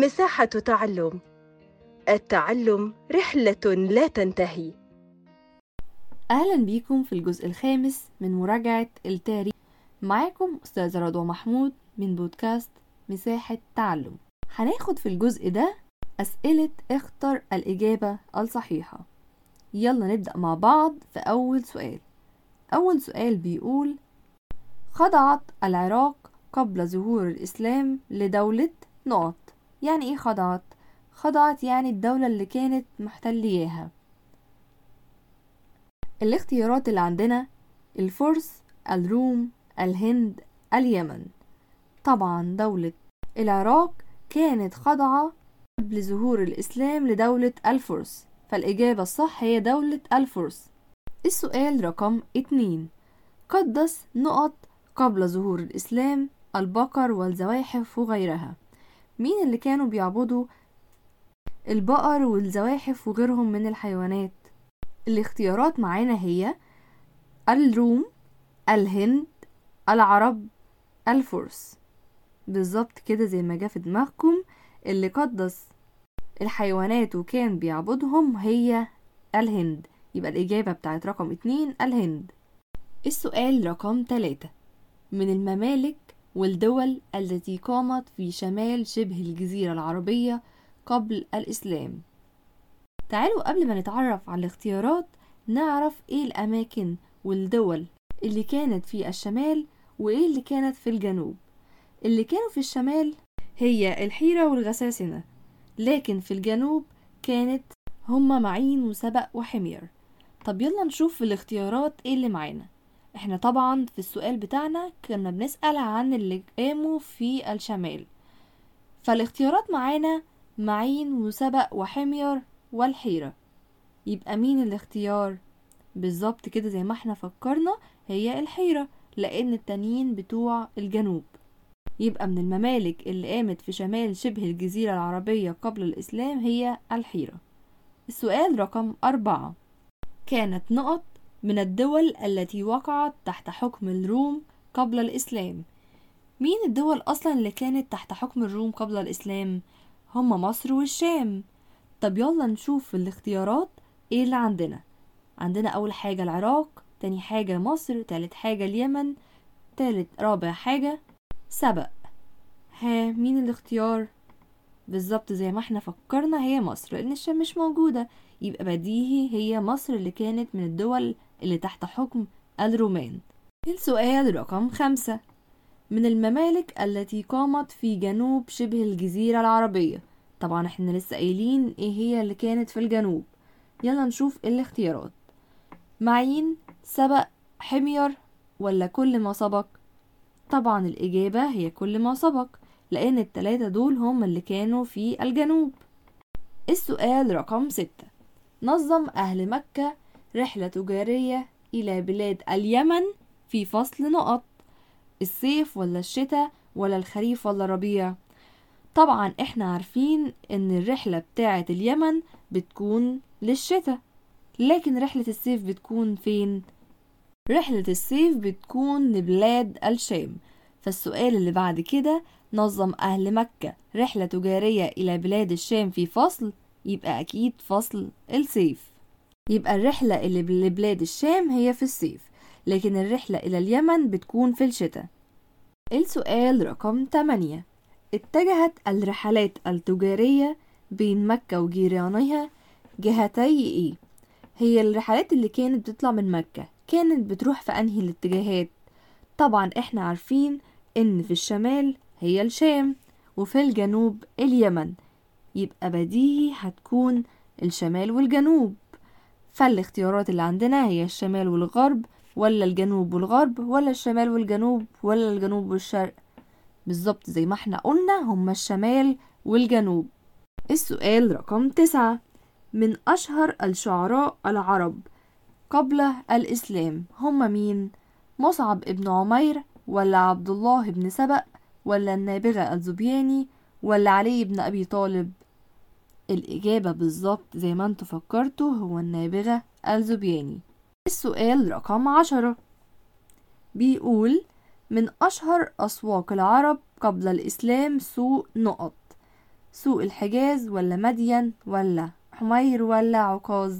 مساحة تعلم. التعلم رحلة لا تنتهي. أهلا بيكم في الجزء الخامس من مراجعة التاريخ. معاكم أستاذة رضوى محمود من بودكاست مساحة تعلم. هناخد في الجزء ده أسئلة اختر الإجابة الصحيحة. يلا نبدأ مع بعض في أول سؤال. أول سؤال بيقول خضعت العراق قبل ظهور الإسلام لدولة نقط يعني إيه خضعت؟ خضعت يعني الدولة اللي كانت محتلياها الاختيارات اللي عندنا الفرس الروم الهند اليمن. طبعا دولة العراق كانت خاضعة قبل ظهور الإسلام لدولة الفرس فالإجابة الصح هي دولة الفرس. السؤال رقم اتنين. قدس نقط قبل ظهور الإسلام البقر والزواحف وغيرها. مين اللي كانوا بيعبدوا البقر والزواحف وغيرهم من الحيوانات؟ الاختيارات معانا هي الروم الهند العرب الفرس. بالظبط كده زي ما جه في دماغكم اللي قدس الحيوانات وكان بيعبدهم هي الهند. يبقى الإجابة بتاعت رقم اتنين الهند. السؤال رقم تلاتة. من الممالك والدول التي قامت في شمال شبه الجزيرة العربية قبل الإسلام. تعالوا قبل ما نتعرف على الاختيارات نعرف إيه الأماكن والدول اللي كانت في الشمال وإيه اللي كانت في الجنوب. اللي كانوا في الشمال هي الحيرة والغساسنة لكن في الجنوب كانت هما معين وسبق وحمير. طب يلا نشوف في الاختيارات إيه اللي معانا. إحنا طبعا في السؤال بتاعنا كنا بنسأل عن اللي قاموا في الشمال. فالاختيارات معانا معين وسبق وحمير والحيرة. يبقى مين الاختيار؟ بالظبط كده زي ما إحنا فكرنا هي الحيرة لأن التانيين بتوع الجنوب. يبقى من الممالك اللي قامت في شمال شبه الجزيرة العربية قبل الإسلام هي الحيرة. السؤال رقم أربعة. كانت نقط من الدول التي وقعت تحت حكم الروم قبل الإسلام. مين الدول أصلا اللي كانت تحت حكم الروم قبل الإسلام؟ هما مصر والشام. طب يلا نشوف في الاختيارات إيه اللي عندنا. عندنا أول حاجة العراق تاني حاجة مصر تالت حاجة اليمن تالت رابع حاجة سبق. ها مين الاختيار؟ بالظبط زي ما إحنا فكرنا هي مصر لأن الشام مش موجودة. يبقى بديهي هي مصر اللي كانت من الدول اللي تحت حكم الرومان. السؤال رقم خمسة. من الممالك التي قامت في جنوب شبه الجزيرة العربية؟ طبعا إحنا لسه قايلين إيه هي اللي كانت في الجنوب. يلا نشوف الاختيارات. معين سبق حمير ولا كل ما سبق؟ طبعا الإجابة هي كل ما سبق لأن التلاتة دول هم اللي كانوا في الجنوب. السؤال رقم ستة. نظم أهل مكة رحلة تجارية إلى بلاد اليمن في فصل نقط الصيف ولا الشتاء ولا الخريف ولا الربيع. طبعا إحنا عارفين إن الرحلة بتاعة اليمن بتكون للشتاء لكن رحلة الصيف بتكون فين؟ رحلة الصيف بتكون لبلاد الشام. فالسؤال اللي بعد كده نظم أهل مكة رحلة تجارية إلى بلاد الشام في فصل؟ يبقى أكيد فصل الصيف. يبقى الرحلة اللي لبلاد الشام هي في الصيف لكن الرحلة إلى اليمن بتكون في الشتاء. السؤال رقم 8 اتجهت الرحلات التجارية بين مكة وجيرانها جهتي إيه؟ هي الرحلات اللي كانت بتطلع من مكة. كانت بتروح في أنهي الاتجاهات؟ طبعا إحنا عارفين إن في الشمال هي الشام وفي الجنوب اليمن. يبقى بديهي هتكون الشمال والجنوب. فالاختيارات اللي عندنا هي الشمال والغرب ولا الجنوب والغرب ولا الشمال والجنوب ولا الجنوب والشرق. بالظبط زي ما إحنا قلنا هما الشمال والجنوب. السؤال رقم تسعة. من أشهر الشعراء العرب قبل الإسلام هما مين؟ مصعب ابن عمير ولا عبد الله بن سبأ ولا النابغة الزبياني ولا علي بن أبي طالب؟ الإجابة بالظبط زي ما أنتوا فكرتوا هو النابغة الزبياني السؤال رقم عشرة. بيقول من أشهر أسواق العرب قبل الإسلام سوق نقط سوق الحجاز ولا مدين ولا حمير ولا عكاظ؟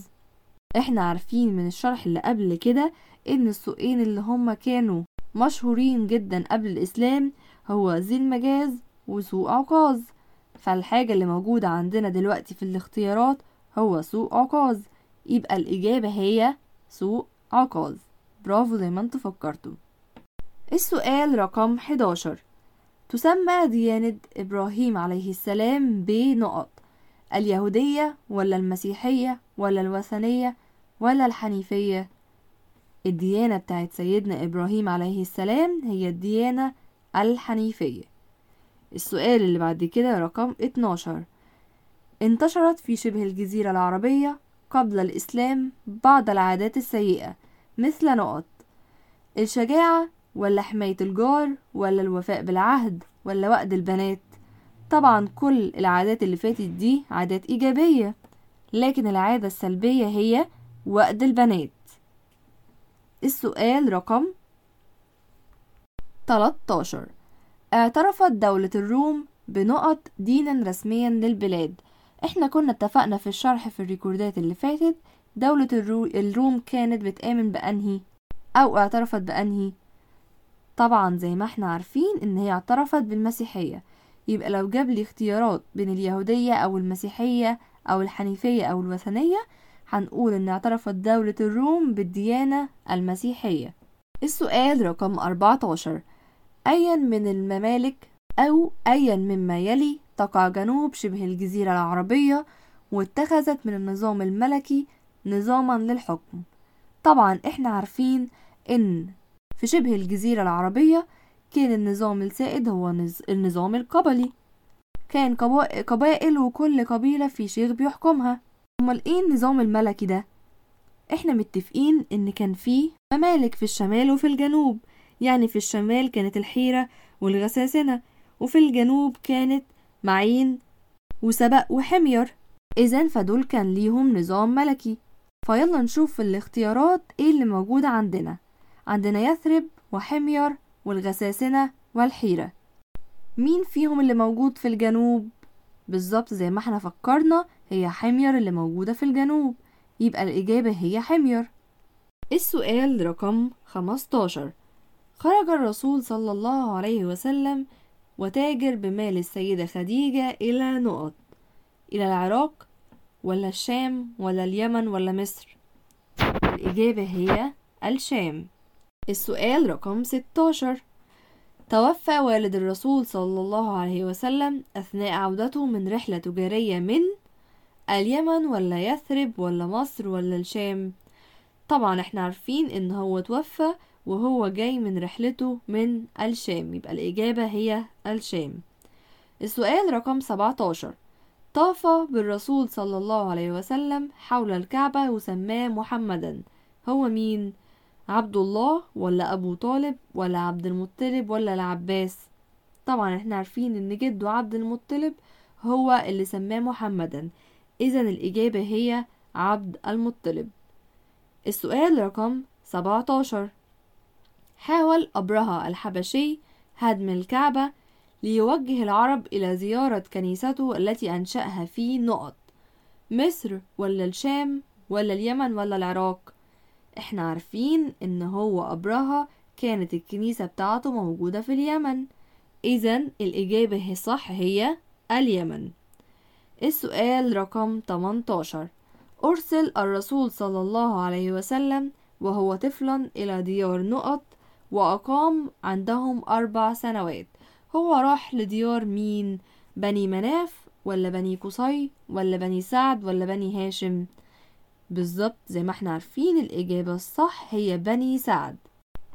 إحنا عارفين من الشرح اللي قبل كده إن السوقين اللي هما كانوا مشهورين جدا قبل الإسلام هو ذي المجاز وسوق عكاظ. فالحاجة اللي موجودة عندنا دلوقتي في الاختيارات هو سوق عكاظ يبقى الإجابة هي سوق عكاظ برافو زي ما أنتوا فكرتوا. السؤال رقم 11 تسمى ديانة إبراهيم عليه السلام بنقط. اليهودية ولا المسيحية ولا الوثنية ولا الحنيفية؟ الديانة بتاعت سيدنا إبراهيم عليه السلام هي الديانة الحنيفية. السؤال اللي بعد كده رقم 12 انتشرت في شبه الجزيرة العربية قبل الإسلام بعض العادات السيئة مثل نقط الشجاعة ولا حماية الجار ولا الوفاء بالعهد ولا وأد البنات؟ طبعا كل العادات اللي فاتت دي عادات إيجابية لكن العادة السلبية هي وأد البنات. السؤال رقم 13 اعترفت دولة الروم بنقط دينا رسميا للبلاد. إحنا كنا اتفقنا في الشرح في الريكوردات اللي فاتت دولة الرو... الروم كانت بتآمن بأنهي أو اعترفت بأنهي. طبعا زي ما إحنا عارفين إن هي اعترفت بالمسيحية. يبقى لو جاب لي اختيارات بين اليهودية أو المسيحية أو الحنيفية أو الوثنية هنقول إن اعترفت دولة الروم بالديانة المسيحية. السؤال رقم 14 أيا من الممالك أو أيا مما يلي تقع جنوب شبه الجزيرة العربية واتخذت من النظام الملكي نظاما للحكم. طبعا إحنا عارفين إن في شبه الجزيرة العربية كان النظام السائد هو النظام القبلي. كان قبائل وكل قبيلة في شيخ بيحكمها. امال إيه النظام الملكي ده؟ إحنا متفقين إن كان فيه ممالك في الشمال وفي الجنوب. يعني في الشمال كانت الحيرة والغساسنة وفي الجنوب كانت معين وسبق وحمير. إذا فدول كان ليهم نظام ملكي. فيلا نشوف في الاختيارات إيه اللي موجود عندنا. عندنا يثرب وحمير والغساسنة والحيرة. مين فيهم اللي موجود في الجنوب؟ بالظبط زي ما إحنا فكرنا هي حمير اللي موجودة في الجنوب. يبقى الإجابة هي حمير. السؤال رقم 15 خرج الرسول صلى الله عليه وسلم وتاجر بمال السيدة خديجة إلى نقط إلى العراق ولا الشام ولا اليمن ولا مصر؟ الإجابة هي الشام. السؤال رقم 16 توفى والد الرسول صلى الله عليه وسلم أثناء عودته من رحلة تجارية من اليمن ولا يثرب ولا مصر ولا الشام؟ طبعا إحنا عارفين إن هو توفى وهو جاي من رحلته من الشام. يبقى الإجابة هي الشام. السؤال رقم 17 طاف بالرسول صلى الله عليه وسلم حول الكعبة وسماه محمدا. هو مين؟ عبد الله ولا أبو طالب ولا عبد المطلب ولا العباس؟ طبعا إحنا عارفين إن جده عبد المطلب هو اللي سماه محمدا. إذا الإجابة هي عبد المطلب. السؤال رقم 17 حاول أبرهة الحبشي هدم الكعبة ليوجه العرب إلى زيارة كنيسته التي أنشأها في نقط. مصر ولا الشام ولا اليمن ولا العراق. إحنا عارفين إن هو أبرهة كانت الكنيسة بتاعته موجودة في اليمن. إذا الإجابة هي صح هي اليمن. السؤال رقم 18 أرسل الرسول صلى الله عليه وسلم وهو طفلا إلى ديار نقط وأقام عندهم أربع سنوات. هو راح لديار مين؟ بني مناف ولا بني قصي ولا بني سعد ولا بني هاشم؟ بالظبط زي ما إحنا عارفين الإجابة الصح هي بني سعد.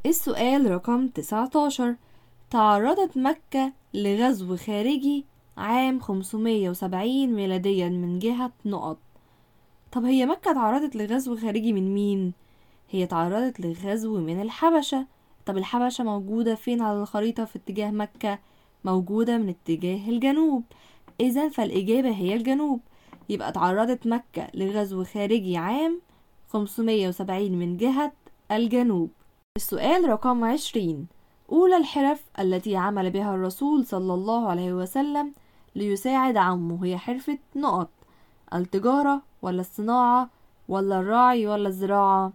السؤال رقم 19 تعرضت مكة لغزو خارجي عام 570 ميلاديا من جهة نقط. طب هي مكة تعرضت لغزو خارجي من مين؟ هي تعرضت لغزو من الحبشة. طب الحبشة موجودة فين على الخريطة في اتجاه مكة؟ موجودة من اتجاه الجنوب. إذا فالإجابة هي الجنوب. يبقى تعرضت مكة لغزو خارجي عام 570 من جهة الجنوب. السؤال رقم 20 أولى الحرف التي عمل بها الرسول صلى الله عليه وسلم ليساعد عمه هي حرفة نقط. التجارة ولا الصناعة ولا الراعي ولا الزراعة؟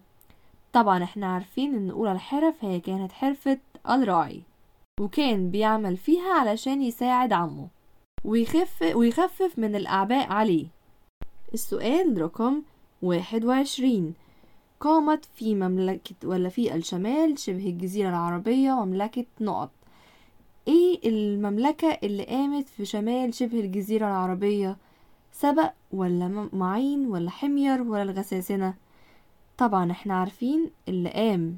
طبعا إحنا عارفين إن أولى الحرف هي كانت حرفة الراعي وكان بيعمل فيها علشان يساعد عمه ويخف ويخفف من الأعباء عليه. السؤال رقم واحد وعشرين. قامت في مملكة ولا في الشمال شبه الجزيرة العربية مملكة نقط. إيه المملكة اللي قامت في شمال شبه الجزيرة العربية؟ سبأ ولا معين ولا حمير ولا الغساسنة؟ طبعا إحنا عارفين اللي قام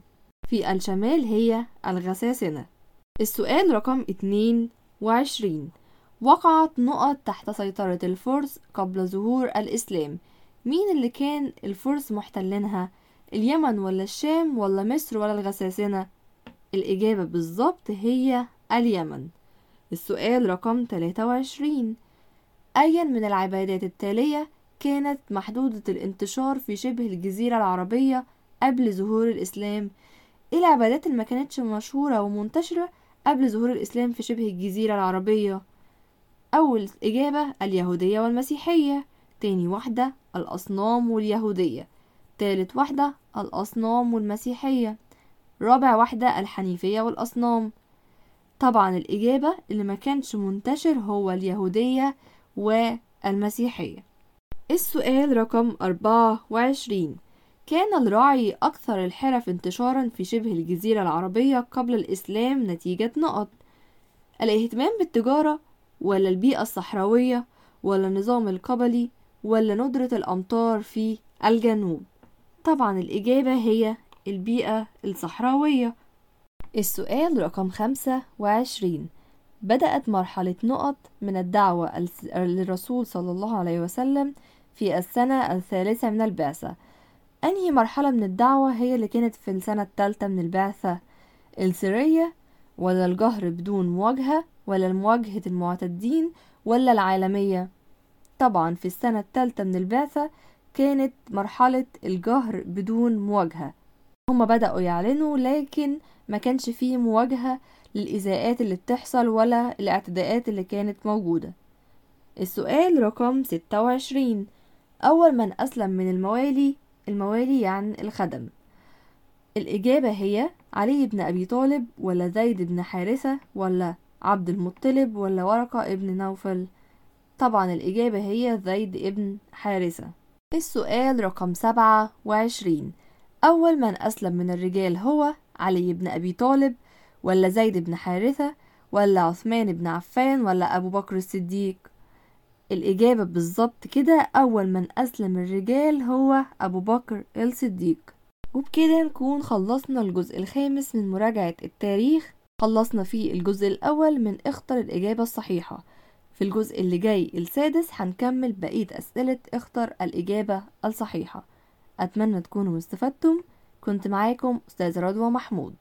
في الشمال هي الغساسنة. السؤال رقم اتنين وعشرين. وقعت نقط تحت سيطرة الفرس قبل ظهور الإسلام. مين اللي كان الفرس محتلينها؟ اليمن ولا الشام ولا مصر ولا الغساسنة؟ الإجابة بالظبط هي اليمن. السؤال رقم 23 أيا من العبادات التالية كانت محدودة الانتشار في شبه الجزيرة العربية قبل ظهور الإسلام. العبادات اللي ما كانتش مشهورة ومنتشرة قبل ظهور الإسلام في شبه الجزيرة العربية. أول إجابة اليهودية والمسيحية تاني واحدة الأصنام واليهودية تالت واحدة الأصنام والمسيحية رابع واحدة الحنيفية والأصنام. طبعا الإجابة اللي ما كانش منتشر هو اليهودية والمسيحية. السؤال رقم أربعة وعشرين. كان الراعي أكثر الحرف انتشارا في شبه الجزيرة العربية قبل الإسلام نتيجة نقط. الإهتمام بالتجارة ولا البيئة الصحراوية ولا النظام القبلي ولا ندرة الأمطار في الجنوب؟ طبعا الإجابة هي البيئة الصحراوية. السؤال رقم خمسة وعشرين. بدأت مرحلة نقط من الدعوة للرسول صلى الله عليه وسلم في السنة الثالثة من البعثة. أنهي مرحلة من الدعوة هي اللي كانت في السنة الثالثة من البعثة؟ السرية ولا الجهر بدون مواجهة ولا مواجهة المعتدين ولا العالمية؟ طبعا في السنة الثالثة من البعثة كانت مرحلة الجهر بدون مواجهة. هما بدأوا يعلنوا لكن ما كانش فيه مواجهة للإزاءات اللي بتحصل ولا الاعتداءات اللي كانت موجودة. السؤال رقم ستة وعشرين. أول من أسلم من الموالي الموالي يعني الخدم. الإجابة هي علي بن أبي طالب ولا زيد بن حارثة ولا عبد المطلب ولا ورقة ابن نوفل. طبعا الإجابة هي زيد ابن حارثة. السؤال رقم سبعة وعشرين. أول من أسلم من الرجال هو علي بن أبي طالب ولا زيد بن حارثة ولا عثمان بن عفان ولا أبو بكر الصديق؟ الإجابة بالظبط كده. أول من أسلم الرجال هو أبو بكر الصديق. وبكده نكون خلصنا الجزء الخامس من مراجعة التاريخ. خلصنا فيه الجزء الأول من اختر الإجابة الصحيحة. في الجزء اللي جاي السادس هنكمل بقية أسئلة اختر الإجابة الصحيحة. أتمنى تكونوا استفدتم. كنت معاكم أستاذ رضوى محمود.